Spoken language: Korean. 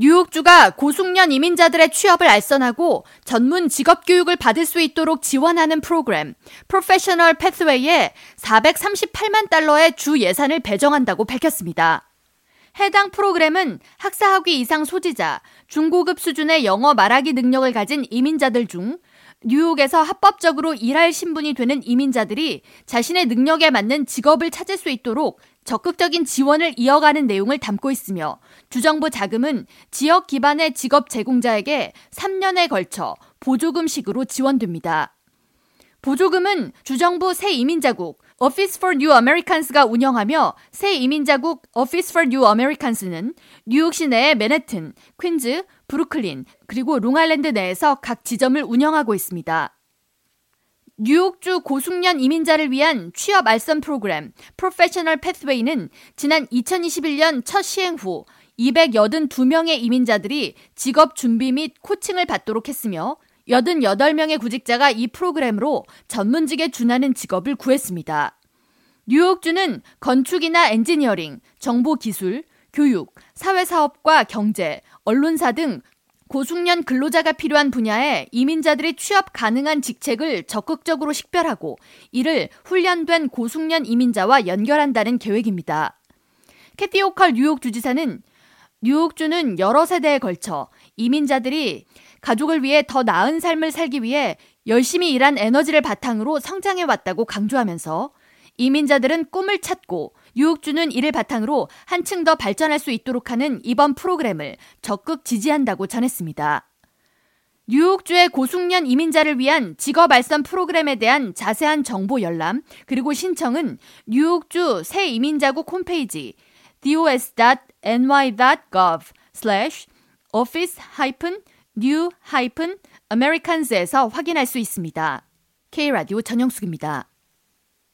뉴욕주가 고숙련 이민자들의 취업을 알선하고 전문 직업 교육을 받을 수 있도록 지원하는 프로그램 프로페셔널 패스웨이에 438만 달러의 주 예산을 배정한다고 밝혔습니다. 해당 프로그램은 학사학위 이상 소지자, 중고급 수준의 영어 말하기 능력을 가진 이민자들 중 뉴욕에서 합법적으로 일할 신분이 되는 이민자들이 자신의 능력에 맞는 직업을 찾을 수 있도록 적극적인 지원을 이어가는 내용을 담고 있으며 주정부 자금은 지역 기반의 직업 제공자에게 3년에 걸쳐 보조금식으로 지원됩니다. 보조금은 주정부 새 이민자국 Office for New Americans가 운영하며 새 이민자국 Office for New Americans는 뉴욕 시 내의 맨해튼, 퀸즈, 브루클린, 그리고 롱아일랜드 내에서 각 지점을 운영하고 있습니다. 뉴욕주 고숙련 이민자를 위한 취업 알선 프로그램 Professional Pathway는 지난 2021년 첫 시행 후 282명의 이민자들이 직업 준비 및 코칭을 받도록 했으며 88명의 구직자가 이 프로그램으로 전문직에 준하는 직업을 구했습니다. 뉴욕주는 건축이나 엔지니어링, 정보기술, 교육, 사회사업과 경제, 언론사 등 고숙련 근로자가 필요한 분야에 이민자들이 취업 가능한 직책을 적극적으로 식별하고 이를 훈련된 고숙련 이민자와 연결한다는 계획입니다. 캐티 오컬 뉴욕 주지사는 뉴욕주는 여러 세대에 걸쳐 이민자들이 가족을 위해 더 나은 삶을 살기 위해 열심히 일한 에너지를 바탕으로 성장해 왔다고 강조하면서 이민자들은 꿈을 찾고 뉴욕주는 이를 바탕으로 한층 더 발전할 수 있도록 하는 이번 프로그램을 적극 지지한다고 전했습니다. 뉴욕주의 고숙련 이민자를 위한 직업 알선 프로그램에 대한 자세한 정보 열람 그리고 신청은 뉴욕주 새 이민자국 홈페이지 dos.ny.gov office-new-americans에서 확인할 수 있습니다. K라디오 전영숙입니다.